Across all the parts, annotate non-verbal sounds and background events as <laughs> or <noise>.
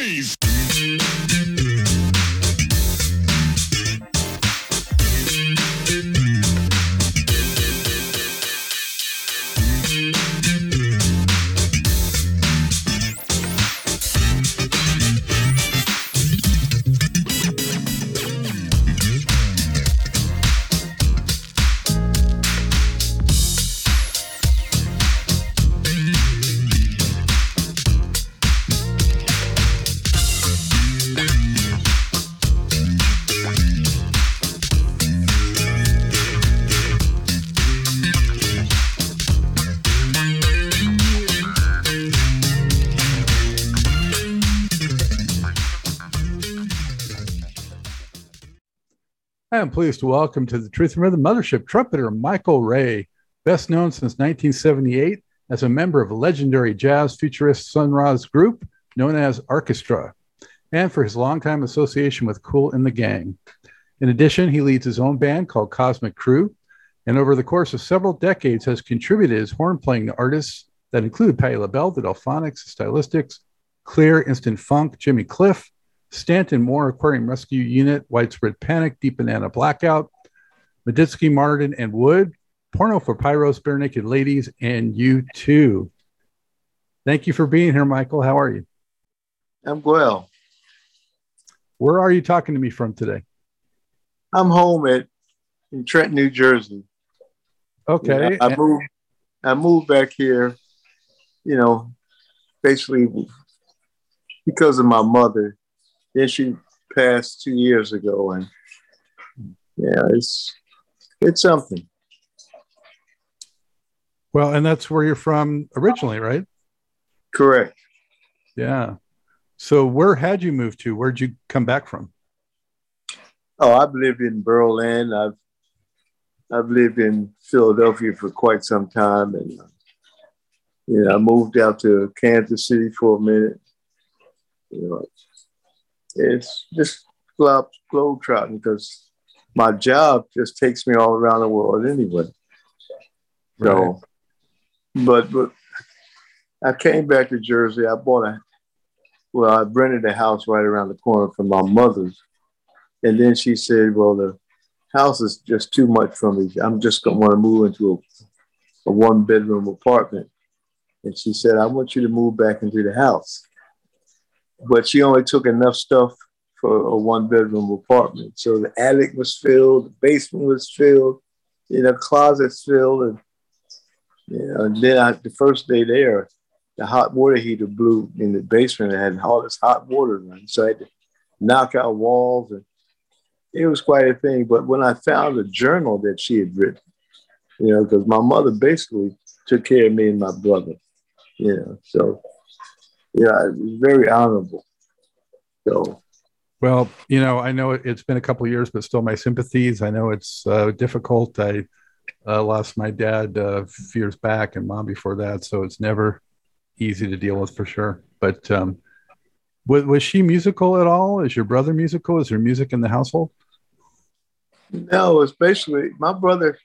noise. Am pleased to welcome to the Truth and Rhythm Mothership trumpeter Michael Ray, best known since 1978 as a member of legendary jazz futurist Sun Ra's group known as Arkestra, and for his longtime association with Kool and the Gang. In addition, he leads his own band called Cosmic Crew, and over the course of several decades has contributed his horn playing to artists that include Patti LaBelle, the Delfonics, Stylistics, Clear, Instant Funk, Jimmy Cliff, Stanton Moore Aquarium Rescue Unit, Widespread Panic, Deep Banana Blackout, Medeski Martin and Wood, Porno for Pyros, Barenaked Ladies, and you too. Thank you for being here, Michael. How are you? I'm well. Where are you talking to me from today? I'm home at in Trenton, New Jersey. Okay. Yeah, I, I moved. I moved back here. You know, basically because of my mother. Then she passed two years ago, and yeah, it's it's something. Well, and that's where you're from originally, right? Correct. Yeah. So where had you moved to? Where'd you come back from? Oh, I've lived in Berlin. I've I've lived in Philadelphia for quite some time, and uh, you know, I moved out to Kansas City for a minute. You know, it's just globe globetrotting because my job just takes me all around the world anyway. So, Right. but but I came back to Jersey. I bought a well, I rented a house right around the corner from my mother's, and then she said, "Well, the house is just too much for me. I'm just gonna want to move into a, a one bedroom apartment." And she said, "I want you to move back into the house." But she only took enough stuff for a one bedroom apartment. So the attic was filled, the basement was filled, you know, closets filled, and you know, and then I, the first day there, the hot water heater blew in the basement and had all this hot water running. So I had to knock out walls, and it was quite a thing. But when I found a journal that she had written, you know, because my mother basically took care of me and my brother, you know, so yeah, it was very honorable. So Well, you know, I know it- it's been a couple of years, but still my sympathies. I know it's uh, difficult. I uh, lost my dad uh, few years back and mom before that. So it's never easy to deal with for sure. But um, was, was she musical at all? Is your brother musical? Is there music in the household? no, especially my brother.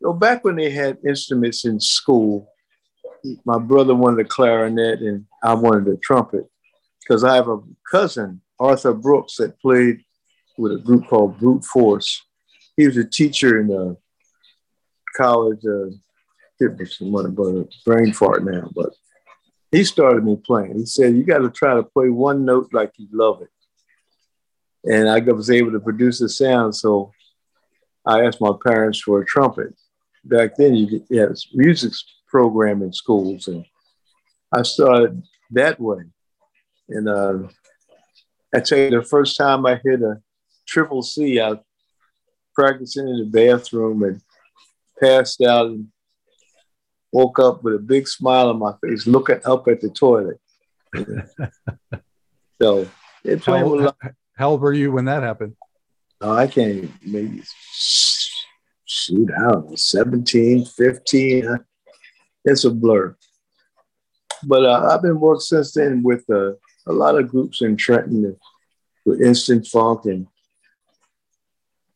You know, back when they had instruments in school, my brother wanted a clarinet and I wanted a trumpet because I have a cousin, Arthur Brooks, that played with a group called Brute Force. He was a teacher in a college. Uh, was one but a brain fart now, but he started me playing. He said, "You got to try to play one note like you love it." And I was able to produce a sound, so I asked my parents for a trumpet. Back then, you get- you had music program in schools, and I started that way. And uh, I tell you, the first time I hit a triple C, I practicing in the bathroom and passed out and woke up with a big smile on my face, looking up at the toilet. <laughs> so it How, played with a lot. how old were you when that happened? Oh, I can't maybe shoot out 17, 15. It's a blur. But uh, I've been working since then with uh, a lot of groups in Trenton with Instant Funk. And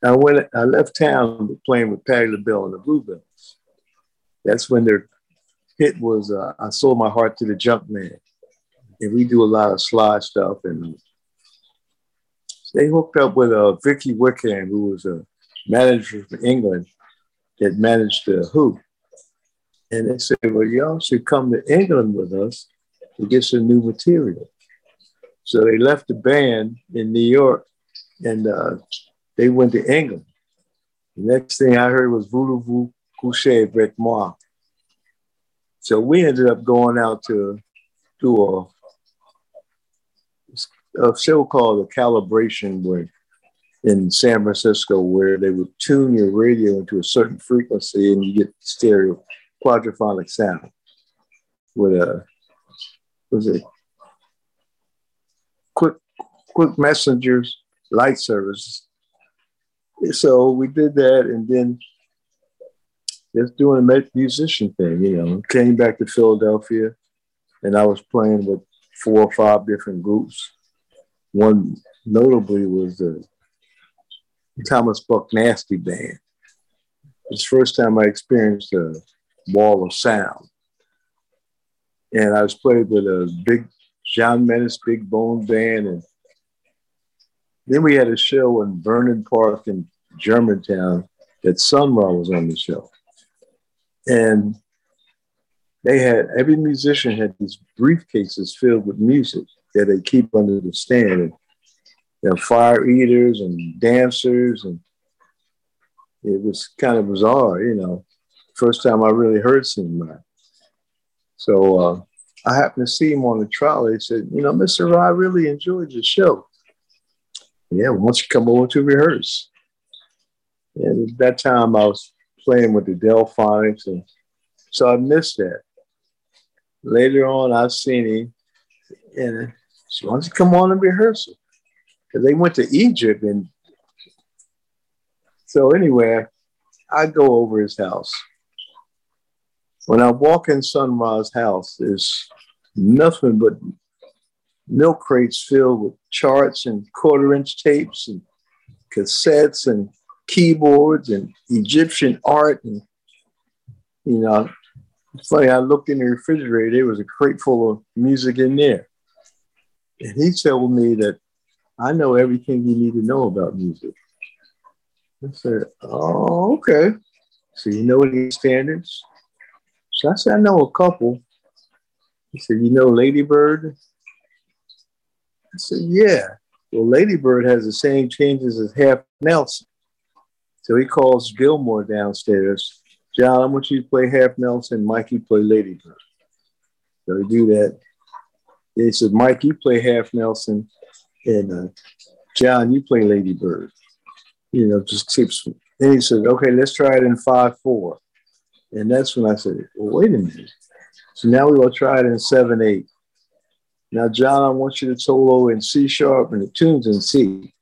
I went, I left town playing with Patti LaBelle and the Bluebells. That's when their hit was uh, I Sold My Heart to the Junk Man. and we do a lot of slide stuff. And they hooked up with uh, Vicky Wickham, who was a manager from England that managed the Who. And they said, well, y'all should come to England with us to get some new material. So they left the band in New York and uh, they went to England. The next thing I heard was Voulez-vous coucher avec moi. So we ended up going out to do a, a show called The Calibration where in San Francisco where they would tune your radio into a certain frequency and you get stereo quadraphonic sound with a was it quick quick messengers light service. So we did that and then just doing a musician thing, you know, came back to Philadelphia and I was playing with four or five different groups. One notably was the Thomas Buck Nasty Band. It's the first time I experienced a wall of sound. And I was played with a big John Menace Big Bone Band. And then we had a show in Vernon Park in Germantown that Sun Ra was on the show. And they had every musician had these briefcases filled with music that they keep under the stand. And fire eaters and dancers and it was kind of bizarre, you know. First time I really heard Sinbad. So uh, I happened to see him on the trolley. He said, you know, Mr. Ra, I really enjoyed your show. Yeah, why don't you come over to rehearse? And at that time I was playing with the Delfonics and so I missed that. Later on, I've seen him and why don't you come on and rehearsal? Because they went to Egypt and so anyway, I go over his house. When I walk in Sun Ra's house, there's nothing but milk crates filled with charts and quarter inch tapes and cassettes and keyboards and Egyptian art. And, you know, it's funny, I looked in the refrigerator, there was a crate full of music in there. And he told me that I know everything you need to know about music. I said, Oh, okay. So you know any standards? So I said, I know a couple. He said, You know Ladybird? I said, Yeah. Well, Ladybird has the same changes as Half Nelson. So he calls Gilmore downstairs. John, I want you to play Half Nelson. Mikey, play Ladybird. So he do that. He said, Mike, you play Half Nelson. And uh, John, you play Lady Bird. You know, just keeps. Then he said, okay, let's try it in 5 4. And that's when I said, well, wait a minute. So now we will try it in 7 8. Now, John, I want you to solo in C sharp and the tunes in C.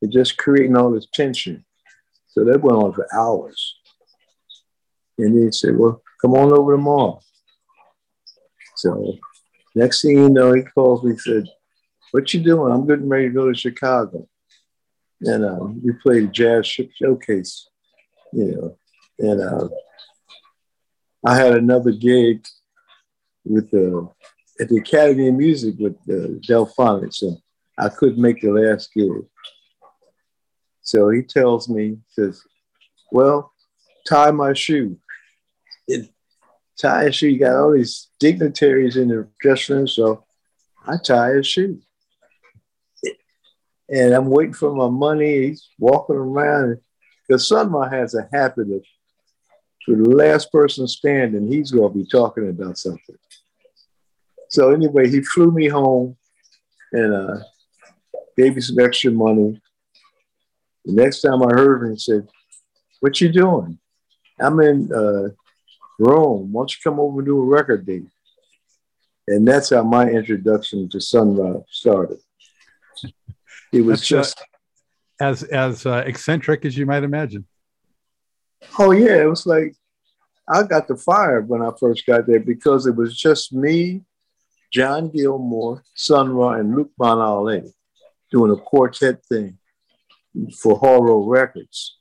It's just creating all this tension. So that went on for hours. And he said, Well, come on over tomorrow. So next thing you know, he calls me, and said, what you doing? I'm getting ready to go to Chicago. And uh, we played a jazz showcase, you know. And uh, I had another gig with the uh, at the Academy of Music with the Delfonics, and I couldn't make the last gig. So he tells me, says, "Well, tie my shoe." It, tie a shoe. You got all these dignitaries in the dressing room, so I tie a shoe and I'm waiting for my money. He's walking around because Ra has a habit of, the last person standing, he's going to be talking about something. So anyway, he flew me home and uh, gave me some extra money. The next time I heard him, he said, "What you doing? I'm in uh, Rome. Why don't you come over and do a record date?" And that's how my introduction to Sun Ra started. It was That's, uh, just uh, as as uh, eccentric as you might imagine. Oh yeah, it was like I got the fire when I first got there because it was just me, John Gilmore, Sun Ra, and Luqman Ali doing a quartet thing for Horo Records.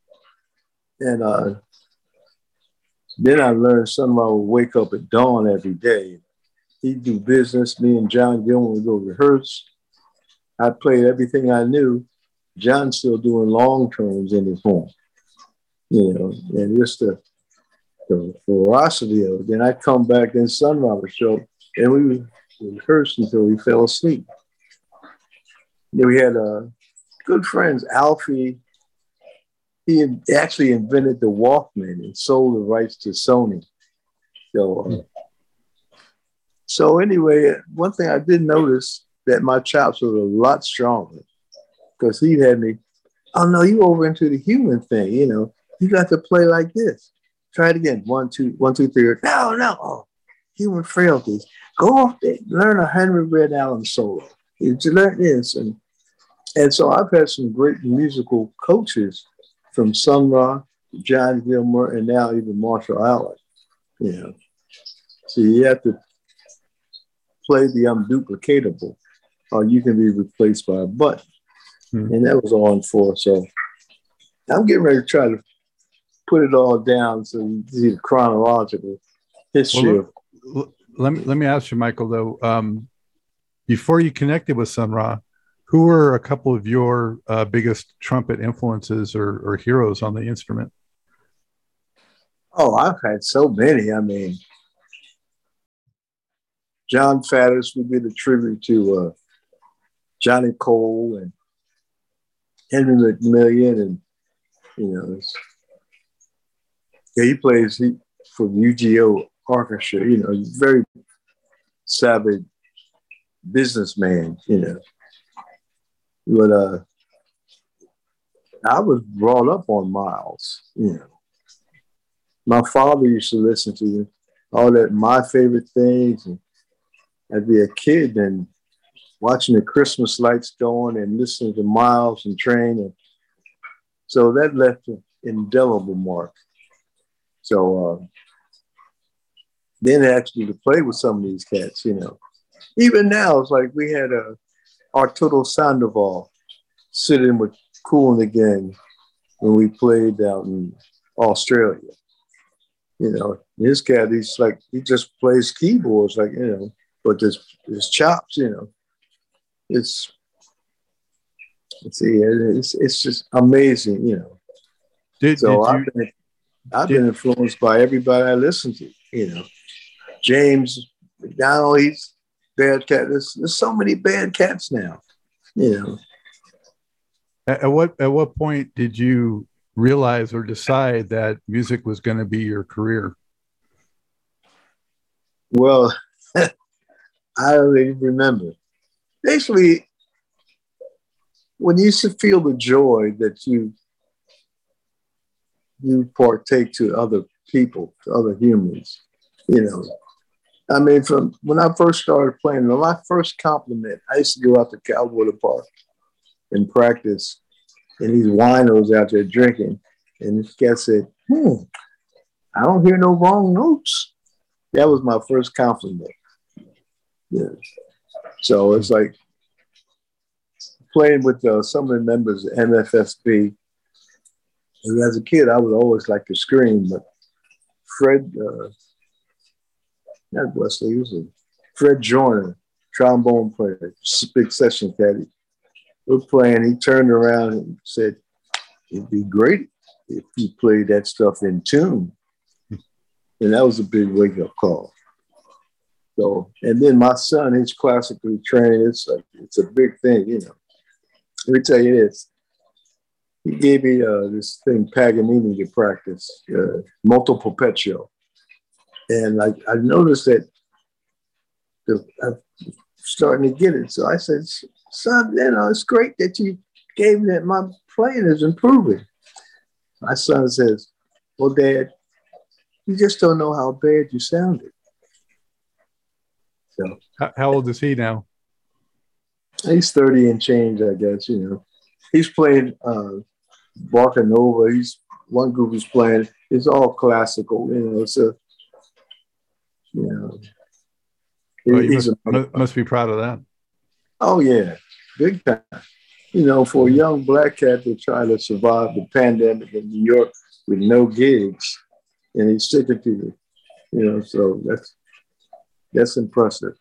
And uh, then I learned Sun Ra would wake up at dawn every day, he'd do business. Me and John Gilmore would go rehearse. I played everything I knew. John's still doing long terms in his home, you know, and just the, the ferocity of it. Then I'd come back in Sun Robber show and we would rehearse until we fell asleep. Then we had uh, good friends, Alfie. He actually invented the Walkman and sold the rights to Sony. So, uh, so anyway, one thing I did notice that my chops were a lot stronger because he had me. Oh no, you over into the human thing. You know, you got to play like this. Try it again. One, two, one, two, three. No, no. Oh, human frailties. Go off there, learn a Henry Red Allen solo. You learn this, and and so I've had some great musical coaches from Sun Ra, John Gilmore, and now even Marshall Allen. You know, so you have to play the unduplicatable, or you can be replaced by a button. Mm-hmm. And that was on for. So I'm getting ready to try to put it all down so you see the chronological history. Well, let me let me ask you, Michael. Though, um, before you connected with Sun Ra, who were a couple of your uh, biggest trumpet influences or, or heroes on the instrument? Oh, I've had so many. I mean, Jon Faddis, we did a tribute to uh, Johnny Cole and Henry McMillan, and you know, yeah, he plays he from UGO Orchestra. You know, very savage businessman. You know, but uh, I was brought up on Miles. You know, my father used to listen to all that my favorite things, and I'd be a kid and watching the Christmas lights going and listening to Miles and Train. And so that left an indelible mark. So uh, then actually to play with some of these cats, you know. Even now, it's like we had a Arturo Sandoval sitting with Kool and the Gang when we played out in Australia. You know, his cat, he's like, he just plays keyboards, like, you know, but his, his chops, you know, it's see, it's it's just amazing, you know. Did, so did you, I've been influenced by everybody I listen to, you know. James McDonald, he's bad cat. There's, there's so many bad cats now, you know. At, at what at what point did you realize or decide that music was going to be your career? Well, <laughs> I don't even remember basically, when you feel the joy that you you partake to other people, to other humans, you know. I mean, from when I first started playing, my first compliment, I used to go out to Cowboy Park and practice, and these winos out there drinking, and this guy said, "Hmm, I don't hear no wrong notes." That was my first compliment. Yeah. So it's like playing with uh, some of the members of MFSB. And as a kid, I would always like to scream, but Fred, uh, not Wesley, he was a Fred Joiner, trombone player, big session caddy. We're playing. He turned around and said, "It'd be great if you played that stuff in tune." And that was a big wake up call. So, and then my son, he's classically trained. It's like it's a big thing, you know. Let me tell you this. He gave me uh, this thing Paganini to practice, uh, moto perpetuo, and I, I noticed that the, I'm starting to get it. So I said, "Son, you know, it's great that you gave me that. My playing is improving." My son says, "Well, Dad, you just don't know how bad you sounded." So, how, how old is he now? He's 30 and change, I guess, you know. He's playing uh Barca Nova. He's one group is playing. It's all classical, you know. So you know. Well, he's must, a, must be proud of that. Oh yeah, big time. You know, for a young black cat to try to survive the pandemic in New York with no gigs, and he's sticking to it. You know, so that's that's impressive.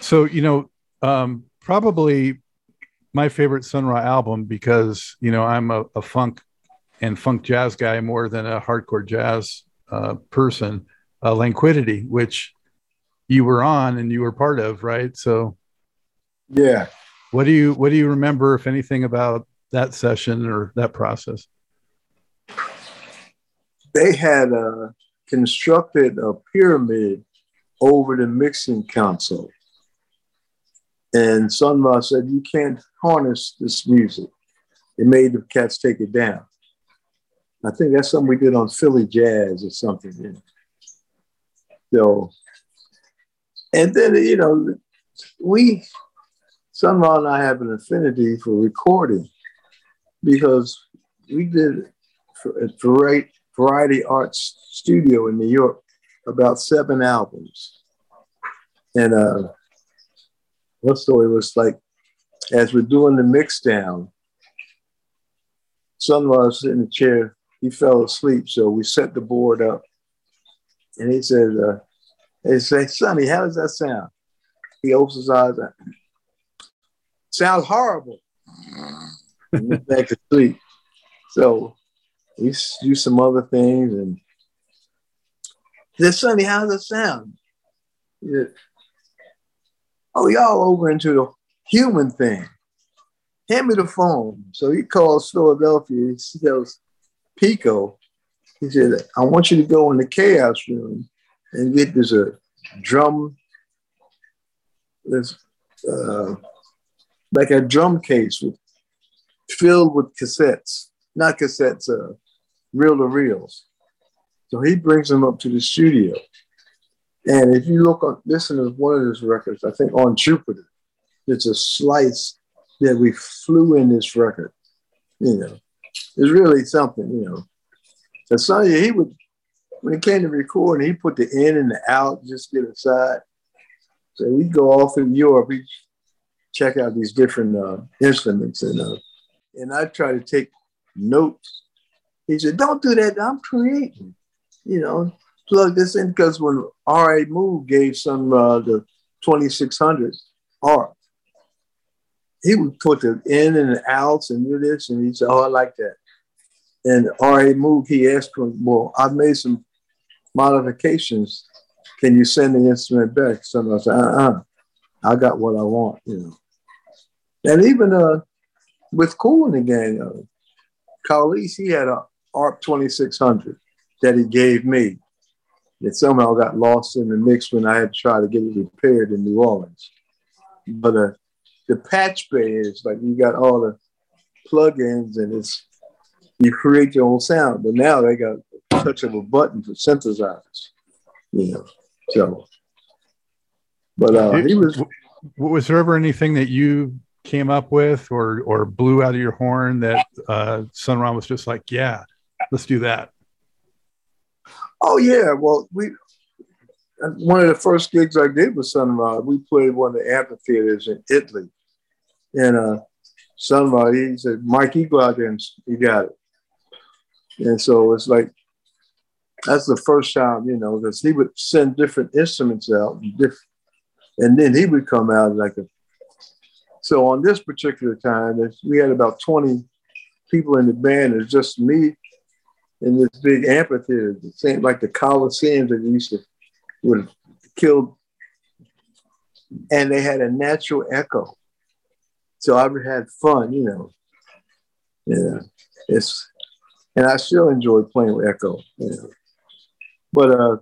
So, you know, um, probably my favorite Sun Ra album because, you know, I'm a, a funk and funk jazz guy more than a hardcore jazz uh, person, uh, Languidity, which you were on and you were part of, right? So, yeah. What do you What do you remember, if anything, about that session or that process? They had uh, constructed a pyramid over the mixing console, and Sun Ra said, "You can't harness this music." It made the cats take it down. I think that's something we did on Philly Jazz or something. You know. So, and then you know, we Sun Ra and I have an affinity for recording because we did at Variety, Variety Arts Studio in New York about seven albums. And uh, one story was like, as we're doing the mix down, Ra was in the chair. He fell asleep, so we set the board up. And he said, uh, "He said, Sonny, how does that sound?" He opens his eyes sounds horrible. went back to sleep. So we do some other things and said, Sonny, how does it sound? Yeah. Oh, y'all over into the human thing. Hand me the phone. So he calls Philadelphia. He tells Pico, he said, I want you to go in the chaos room and get this a drum, this uh, like a drum case with, filled with cassettes, not cassettes, uh, reel to reels. So he brings them up to the studio. And if you look on, listen to one of his records, I think on Jupiter, it's a slice that we flew in this record. You know, it's really something, you know. And he would, when he came to record, he put the in and the out, just get aside. So we go off in Europe. He check out these different uh, instruments and uh, and I try to take notes. He said, "Don't do that. I'm creating. You know, plug this in because when R.A. Moog gave some uh, the 2600 art, he would put the in and the outs and do this, and he said, "Oh, I like that." And R.A. Moog, he asked him, "Well, I've made some modifications. Can you send the instrument back?" So I said, "Uh-uh." I got what I want, you know. And even uh, with Kool and the Gang, uh, Khalis, he had a ARP 2600 that he gave me that somehow got lost in the mix when I had to try to get it repaired in New Orleans. But uh, the patch is like you got all the plugins and it's you create your own sound. But now they got a touch of a button for synthesizers, you know. So but uh, he was. Was there ever anything that you came up with or or blew out of your horn that uh, Sun Ra was just like, yeah, let's do that? Oh yeah, well we one of the first gigs I did with Sun Ra, we played one of the amphitheaters in Italy, and uh, Sun Ra he said, Mike, you go out there and you got it. And so it's like that's the first time, you know, because he would send different instruments out, different and then he would come out like a. So on this particular time, we had about 20 people in the band. It's just me in this big amphitheater, the same like the Coliseum that used to would kill. And they had a natural echo. So I had fun, you know. Yeah. It's and I still enjoy playing with echo. But uh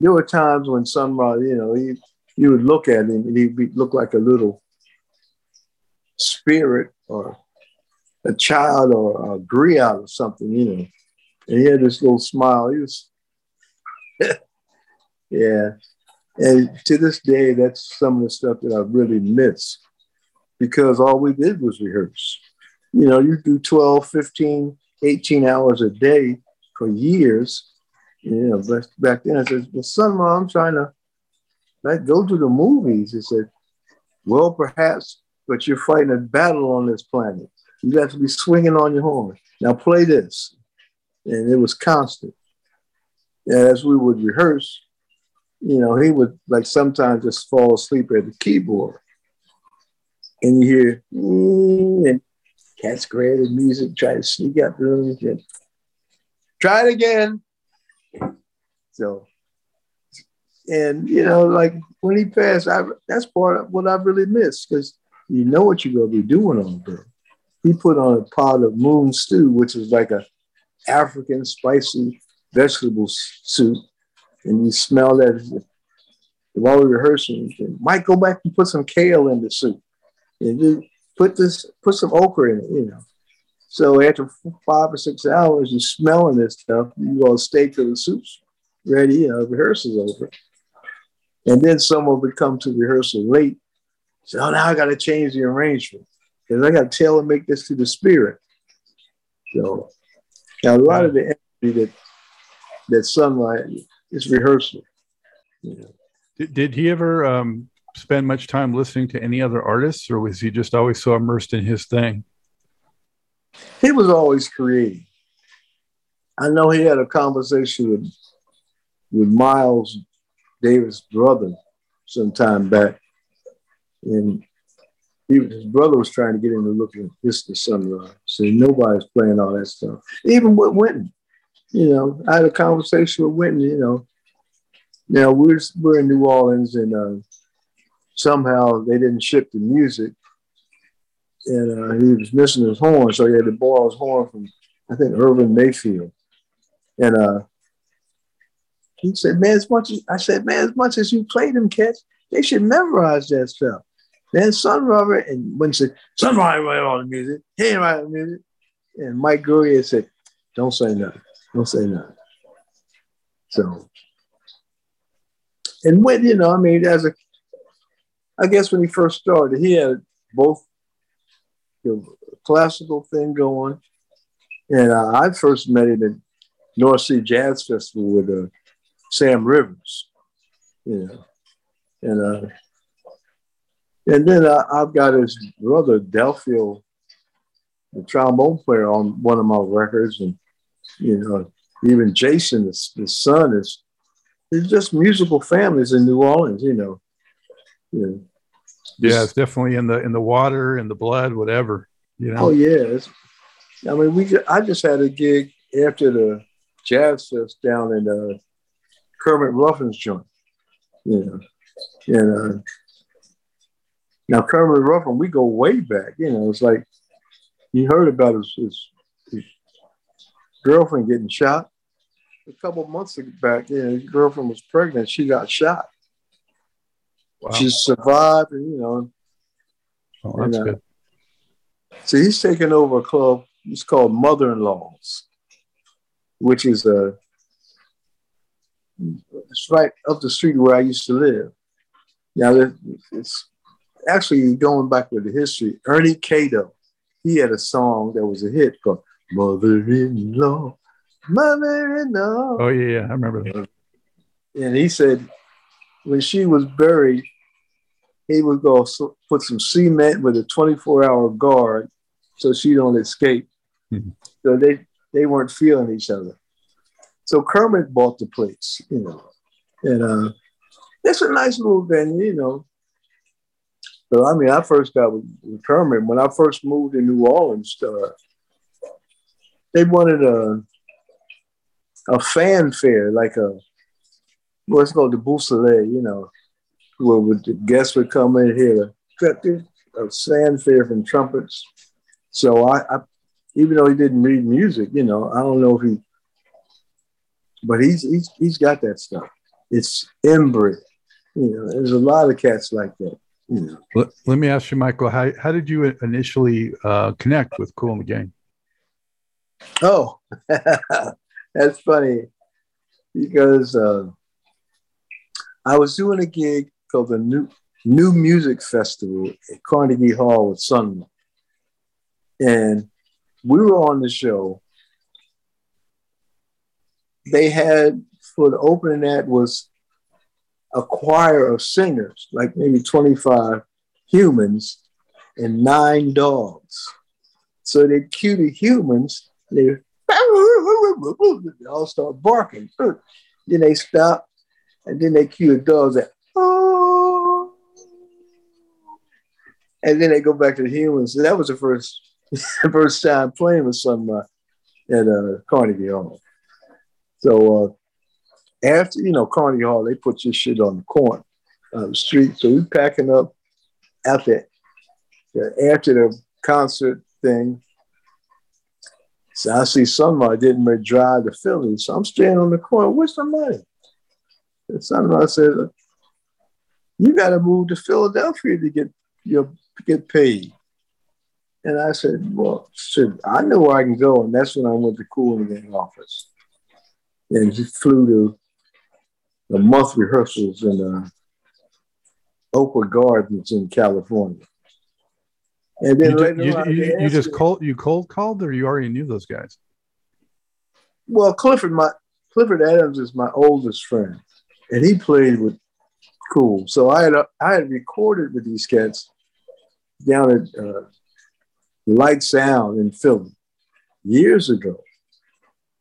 there were times when somebody, you know, you, you would look at him and he'd be, look like a little spirit or a child or a griot or something, you know. And he had this little smile. He was, <laughs> yeah. And to this day, that's some of the stuff that I really miss because all we did was rehearse. You know, you do 12, 15, 18 hours a day for years you know, but back then I said, well, son, mom, I'm trying to like go to the movies. He said, well, perhaps, but you're fighting a battle on this planet. You got to be swinging on your horn. Now play this. And it was constant. as we would rehearse, you know, he would like sometimes just fall asleep at the keyboard. And you hear, mm, and cats the music, try to sneak out the room and try it again. So, and you know, like when he passed, I, that's part of what I really missed because you know what you're gonna be doing on day. He put on a pot of moon stew, which is like a African spicy vegetable soup, and you smell that while we were rehearsing. Might go back and put some kale in the soup, and put this, put some okra in it, you know. So after five or six hours, you're smelling this stuff. You go stay till the soup's ready, uh, you know, rehearsal's over. And then someone would come to rehearsal late. Say, oh, now I got to change the arrangement because I got to tell and make this to the spirit. So now a lot of the energy that that sunlight is rehearsal. Know. did, did he ever um, spend much time listening to any other artists, or was he just always so immersed in his thing? he was always creating. I know he had a conversation with with Miles Davis' brother some time back, and he, his brother was trying to get him to look at this the sunrise. So nobody's playing all that stuff. Even with Wynton, you know, I had a conversation with Wynton. You know, now we're we're in New Orleans, and uh, somehow they didn't ship the music, and uh, he was missing his horn, so he had to borrow his horn from I think Irvin Mayfield. And uh, he said, "Man, as much as I said, man, as much as you play them cats, they should memorize that stuff." Then Sun Robert and when said, "Sun Robert write all the music, he ain't write the music," and Mike Gurrier said, "Don't say nothing, don't say nothing." So, and when you know, I mean, as a, I guess when he first started, he had both the classical thing going. And uh, I first met him at North Sea Jazz Festival with uh, Sam Rivers, you know, and uh, and then I, I've got his brother Delfeayo, the trombone player, on one of my records, and you know, even Jason, the, the son, is it's just musical families in New Orleans, you know. You know yeah, it's definitely in the in the water, in the blood, whatever. You know. Oh yeah, I mean, we I just had a gig after the jazz fest down in uh, Kermit Ruffins' joint. You know, and uh, now Kermit Ruffin, we go way back. You know, it's like you heard about his, his, his girlfriend getting shot a couple months back. You know, his girlfriend was pregnant. She got shot. Wow. She survived, and you know. Oh, that's and, uh, good. So he's taking over a club. It's called Mother-in-Laws, which is a. Uh, it's right up the street where I used to live. Now it's actually going back with the history. Ernie K-Doe, he had a song that was a hit called "Mother-in-Law." Mother-in-law. Oh yeah, I remember that. And he said when she was buried, he would go put some cement with a 24 hour guard so she don't escape. Mm-hmm. So they, they weren't feeling each other. So Kermit bought the place, you know, and uh, it's a nice little venue, you know. So I mean, I first got with, with Kermit when I first moved to New Orleans. Uh, they wanted a a fanfare, like a what's called the Bousselet, you know, where would the guests would come in here, a fanfare from trumpets. So I, I, even though he didn't read music, you know, I don't know if he, but he's he's he's got that stuff. It's inbred. You know, there's a lot of cats like that. Let, let me ask you, Michael, how, how did you initially uh, connect with Kool and the Gang? Oh, <laughs> that's funny because uh, I was doing a gig called the New, New Music Festival at Carnegie Hall with Sun. And we were on the show. They had, for the opening act, was a choir of singers, like maybe 25 humans and nine dogs. So they cue the humans, they, all start barking. then they stop, and then they cue the dogs that oh, and then they go back to the humans. So that was the first <laughs> first time playing with some uh, at uh, Carnegie Hall. So uh, after you know Carnegie Hall, they put this shit on the corner of the street. So we packing up after after the concert thing. So I see somebody didn't drive to Philly. So I'm standing on the corner. Where's the money? And somebody said, "You got to move to Philadelphia to get your get paid." And I said, "Well, shit, I know where I can go." And that's when I went to Kool and Gang office, and flew to the month rehearsals in uh, Oakwood Gardens in California. And then you, you, you, you just cold you cold called, or you already knew those guys? Well, Clifford, my Clifford Adams is my oldest friend, and he played with Kool. So I had I had recorded with these cats down at uh, Light Sound in Philly years ago.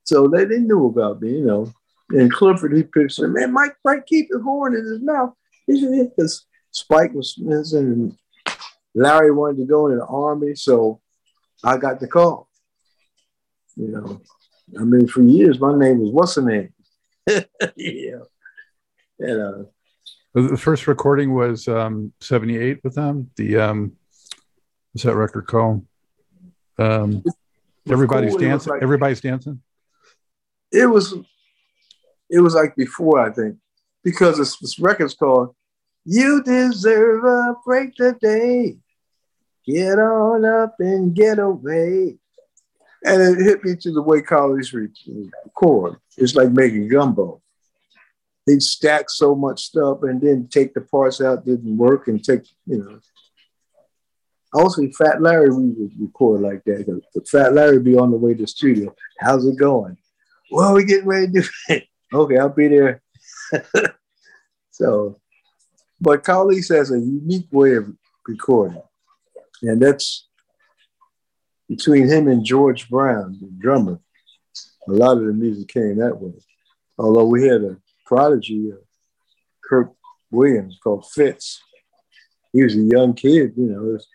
So they, they knew about me, you know. And Clifford, he picks him, man, Mike, Mike, keep the horn in his mouth. Because Spike was missing and Larry wanted to go in the army, so I got the call. You know, I mean, for years my name was what's the name? <laughs> yeah, and uh, the first recording was um, '78 with them. The um, what's that record called? Um, everybody's cool. dancing. Like, everybody's dancing. It was, it was like before I think, because this, this record's called "You Deserve a Break Today." Get on up and get away. And it hit me to the way college record. It's like making gumbo. They'd stack so much stuff and then take the parts out, didn't work, and take, you know. Also, Fat Larry, we would record like that. But Fat Larry be on the way to the studio. How's it going? Well, we getting ready to do it. Okay, I'll be there. <laughs> so, but Khalis has a unique way of recording. And that's between him and George Brown, the drummer. A lot of the music came that way. Although we had a prodigy, uh, Kirk Williams, called Fitz. He was a young kid, you know. Was,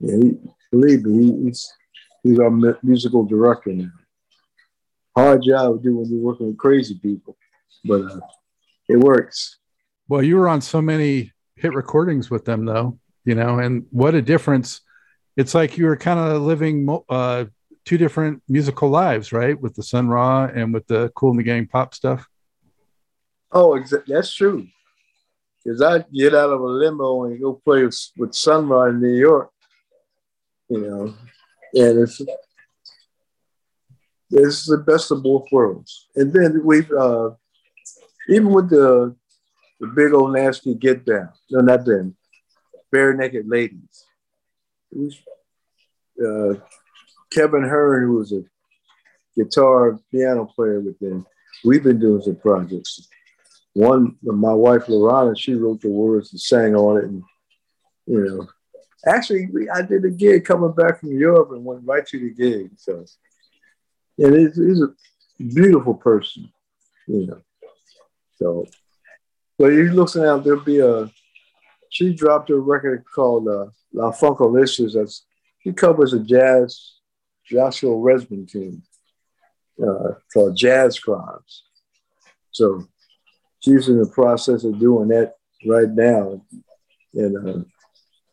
yeah, he, believe me, he's, he's our musical director now. Hard job to do when you're working with crazy people, but uh, it works. Well, you were on so many hit recordings with them, though you know, and what a difference. It's like you were kind of living uh, two different musical lives, right? With the Sun Ra and with the Kool and the Gang pop stuff. Oh, that's true. Because I get out of a limo and go play with, with Sun Ra in New York, you know, and it's it's the best of both worlds. And then we've uh, even with the the big old nasty get down. No, not then. Barenaked Ladies. It was uh, Kevin Hearn, who was a guitar piano player with them. We've been doing some projects. One, my wife Lorana, she wrote the words and sang on it, and you know, actually, we, I did a gig coming back from Europe and went right to the gig. So, and he's, he's a beautiful person, you know. So, but he looks out, there'll be a she dropped a record called uh, La Funkalicious. That's she covers a jazz Joshua Redman tune uh, called Jazz Crimes. So she's in the process of doing that right now, and uh,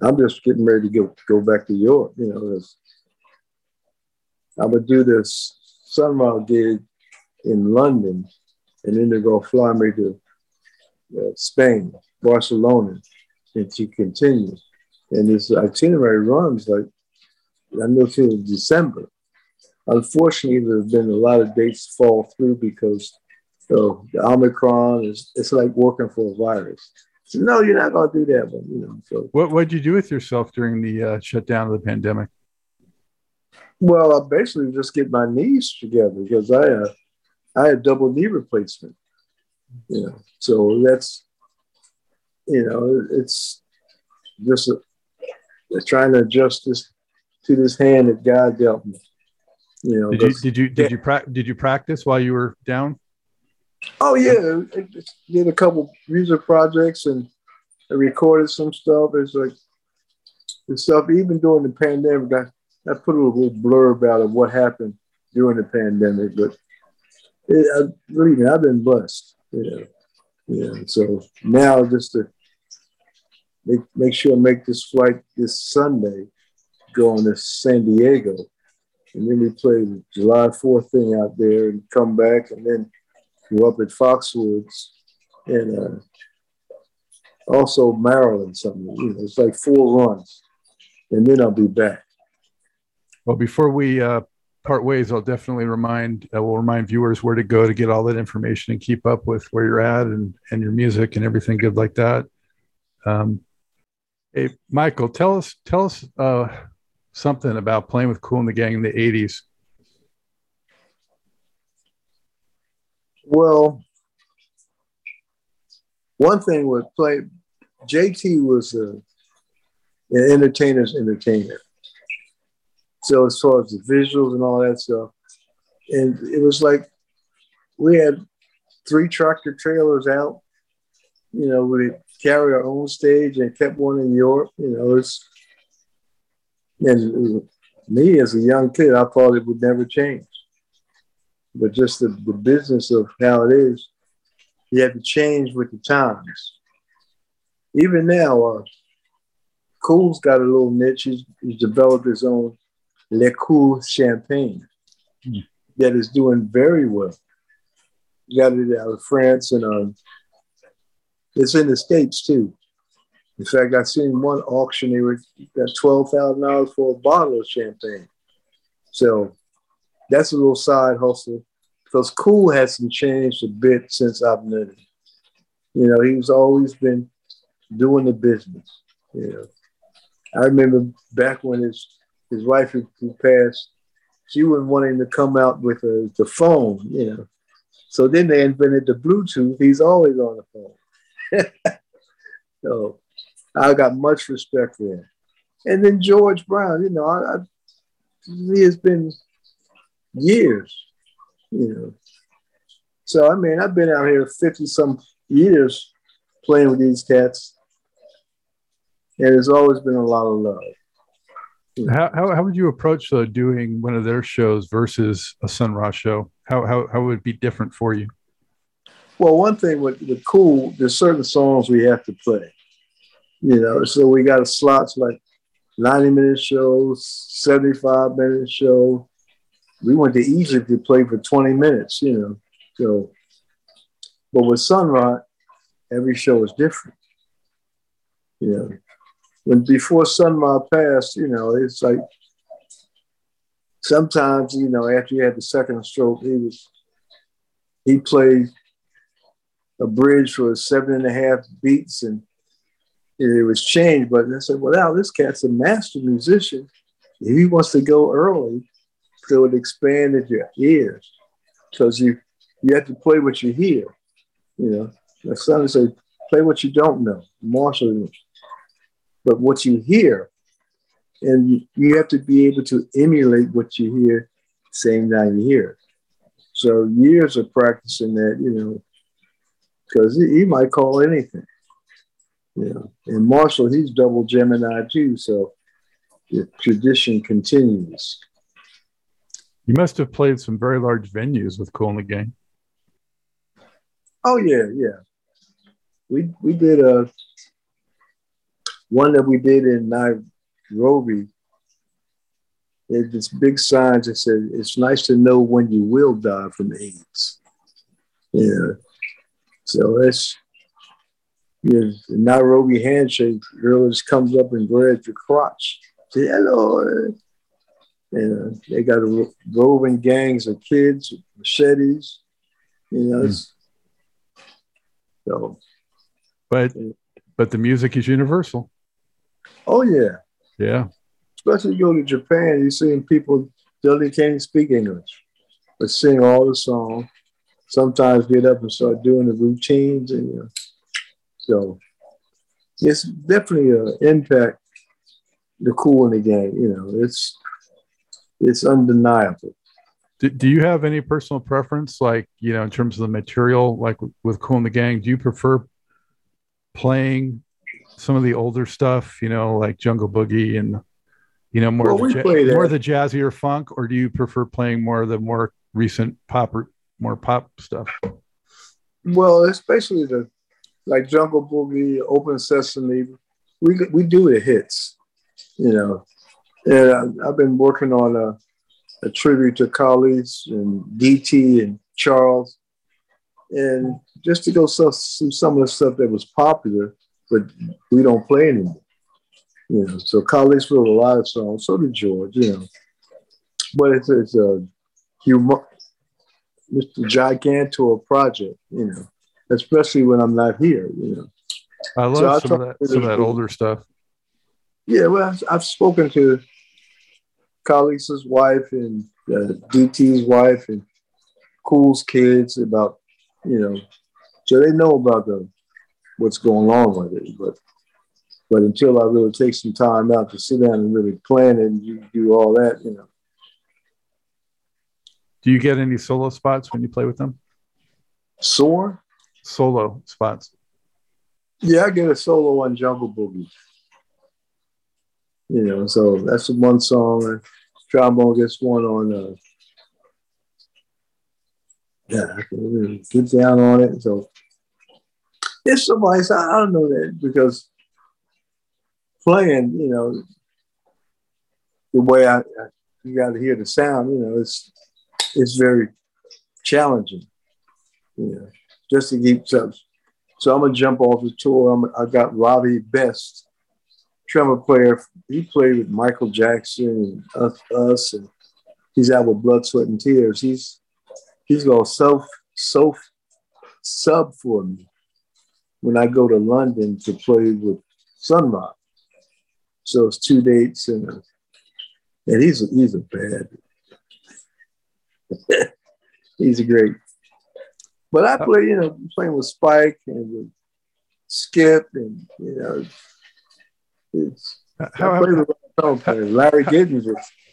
I'm just getting ready to go go back to Europe. You know, I'm gonna do this Sun Ra gig in London, and then they're gonna fly me to uh, Spain, Barcelona and to continue. And this itinerary runs like I know till December. Unfortunately, there have been a lot of dates fall through because so the Omicron is it's like working for a virus. So no, you're not going to do that, but you know. So what what did you do with yourself during the uh, shutdown of the pandemic? Well, I basically just get my knees together because I uh, I had double knee replacement. You know, so that's you know, it's just a, trying to adjust this to this hand that God dealt me. You know, did you did you did you, pra- did you practice while you were down? Oh yeah, did a couple music projects and I recorded some stuff. It's like the stuff even during the pandemic. I, I put a little blurb out of what happened during the pandemic, but it, I, believe me, I've been blessed. Yeah, yeah. So now just to make make sure I make this flight this Sunday, going to San Diego, and then we play the July Fourth thing out there and come back, and then go up at Foxwoods and uh, also Maryland. Something you know, it's like four runs, and then I'll be back. Well, before we uh, part ways, I'll definitely remind uh, will remind viewers where to go to get all that information and keep up with where you're at and and your music and everything good like that. Um, hey, Michael, tell us tell us uh, something about playing with Kool and the Gang in the '80s. Well, one thing was play. JT was a, an entertainer's entertainer. So as far as the visuals and all that stuff, and it was like we had three tractor trailers out. You know, we carried our own stage and kept one in Europe. You know, it's and me as a young kid, I thought it would never change. But just the, the business of how it is, you have to change with the times. Even now, uh, Kool's got a little niche. He's, he's developed his own Le Kool champagne mm. that is doing very well. Got it out of France and um, it's in the States too. In fact, I've seen one auction, they were got $12,000 for a bottle of champagne. So that's a little side hustle because Kool hasn't changed a bit since I've known him. You know, he's always been doing the business. You know, I remember back when his his wife who, who passed, she wasn't wanting to come out with a, the phone, you know. So then they invented the Bluetooth. He's always on the phone. <laughs> so I got much respect for him. And then George Brown, you know, I, I, he has been years, you know. So I mean, I've been out here 50 some years playing with these cats. And there's always been a lot of love. How, how, how would you approach uh, doing one of their shows versus a Sun Ra show? How, how, how would it be different for you? Well, one thing with, with Kool, there's certain songs we have to play. You know, so we got slots like 90 minute shows, 75 minute show. We went to Egypt to play for 20 minutes, you know. So, but with Sun Ra, every show is different. You know, when before Sun Ra passed, you know, it's like sometimes, you know, after he had the second stroke, he was he played a bridge for seven and a half beats and it was changed. But I said, well, now this cat's a master musician. If he wants to go early, so it expanded your ears. Because you you have to play what you hear. You know, my son said, play what you don't know. Marshall but what you hear. And you have to be able to emulate what you hear same time you hear it. So years of practicing that, you know, because he, he, might call anything. You know, and Marshall, he's double Gemini too, so the tradition continues. You must have played some very large venues with Kool and the Gang. Oh yeah, yeah. We we did a one that we did in Nairobi, there's this big sign that said, it's nice to know when you will die from AIDS. Yeah. So that's yeah, the Nairobi handshake, girl just comes up and grabs your crotch. Say hello. And uh, they got a roving gangs of kids, machetes, you know. Mm. So, but but the music is universal. Oh yeah. Yeah. Especially you go to Japan, you're seeing people they can't speak English, but sing all the songs. Sometimes get up and start doing the routines, and you know, so it's definitely an impact. The Kool and the Gang, you know, it's it's undeniable. Do, do you have any personal preference, like you know, in terms of the material, like with Kool and the Gang? Do you prefer playing some of the older stuff, you know, like Jungle Boogie and you know more well, of the ja- more the jazzier funk, or do you prefer playing more of the more recent pop, more pop stuff? Well, especially the like Jungle Boogie, Open Sesame. We we do the hits, you know. And I've been working on a a tribute to Khalis and DT and Charles, and just to go some some of the stuff that was popular, but we don't play anymore. You know, so Khalis wrote a lot of songs. So did George. You know, but it's it's a humor, Mr. Gigantor project. You know, especially when I'm not here. You know, I love so some, of that, some of that older stuff. Yeah, well, I've, I've spoken to Khalis's wife and uh, DT's wife and Kool's kids about, you know, so they know about the what's going on with it. But but until I really take some time out to sit down and really plan and you do all that, you know. Do you get any solo spots when you play with them? Sore? Solo spots. Yeah, I get a solo on Jungle Boogie. You know, so that's one song. Trombone gets one on. Uh, yeah, I can really get down on it. So it's somebody. I don't know that because playing, you know, the way I, I you got to hear the sound. You know, it's it's very challenging. You know, just to keep up. So I'm gonna jump off the tour. I'm, I got Robbie Best trumpet player. He played with Michael Jackson and us, us, and he's out with Blood, Sweat, and Tears. He's he's gonna self self sub for me when I go to London to play with Sun Ra. So it's two dates and and he's a, he's a bad. <laughs> he's a great. But I play, you know, playing with Spike and with Skip and you know it's, how, how, how, Larry Giddens,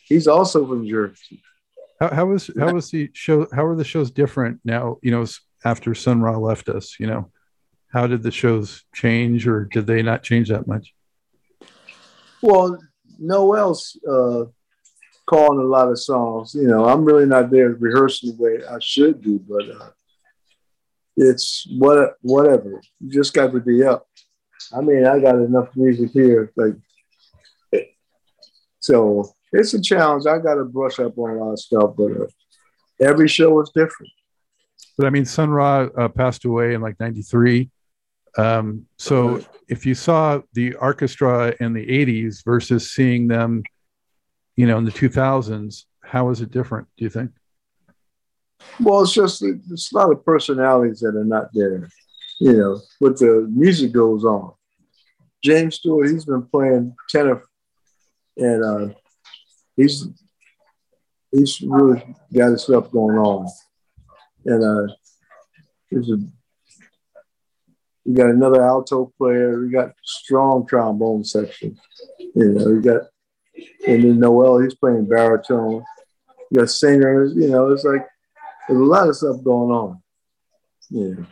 he's also from Jersey. How, how was how was the show? How are the shows different now? You know, after Sun Ra left us, you know, how did the shows change, or did they not change that much? Well, Knoel's uh, calling a lot of songs. You know, I'm really not there rehearsing the way I should do, but uh, it's what whatever. You just got to be up. I mean, I got enough music here. Like, so it's a challenge. I got to brush up on a lot of stuff, but uh, every show is different. But I mean, Sun Ra uh, passed away in like '93. Um, so if you saw the orchestra in the '80s versus seeing them, you know, in the 2000s, how is it different? Do you think? Well, it's just it's a lot of personalities that are not there, you know. But the music goes on. James Stewart, he's been playing tenor, and uh, he's he's really got his stuff going on. And uh, there's a we got another alto player. We got strong trombone section. You know, we got and then Knoel, he's playing baritone. You got singers. You know, it's like there's a lot of stuff going on. Yeah.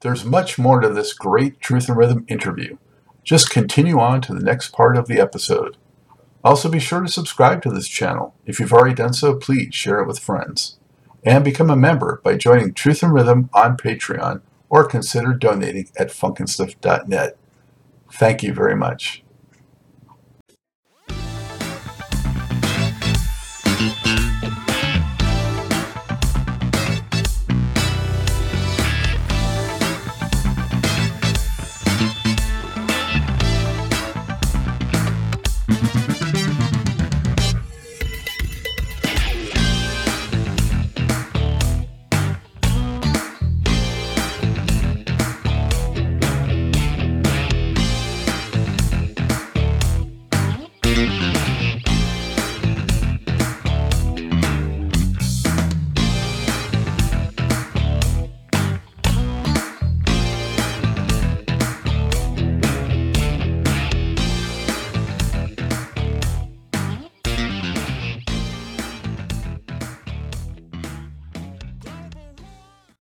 There's much more to this great Truth and Rhythm interview. Just continue on to the next part of the episode. Also, be sure to subscribe to this channel. If you've already done so, please share it with friends. And become a member by joining Truth and Rhythm on Patreon or consider donating at funkinstuff.net. Thank you very much.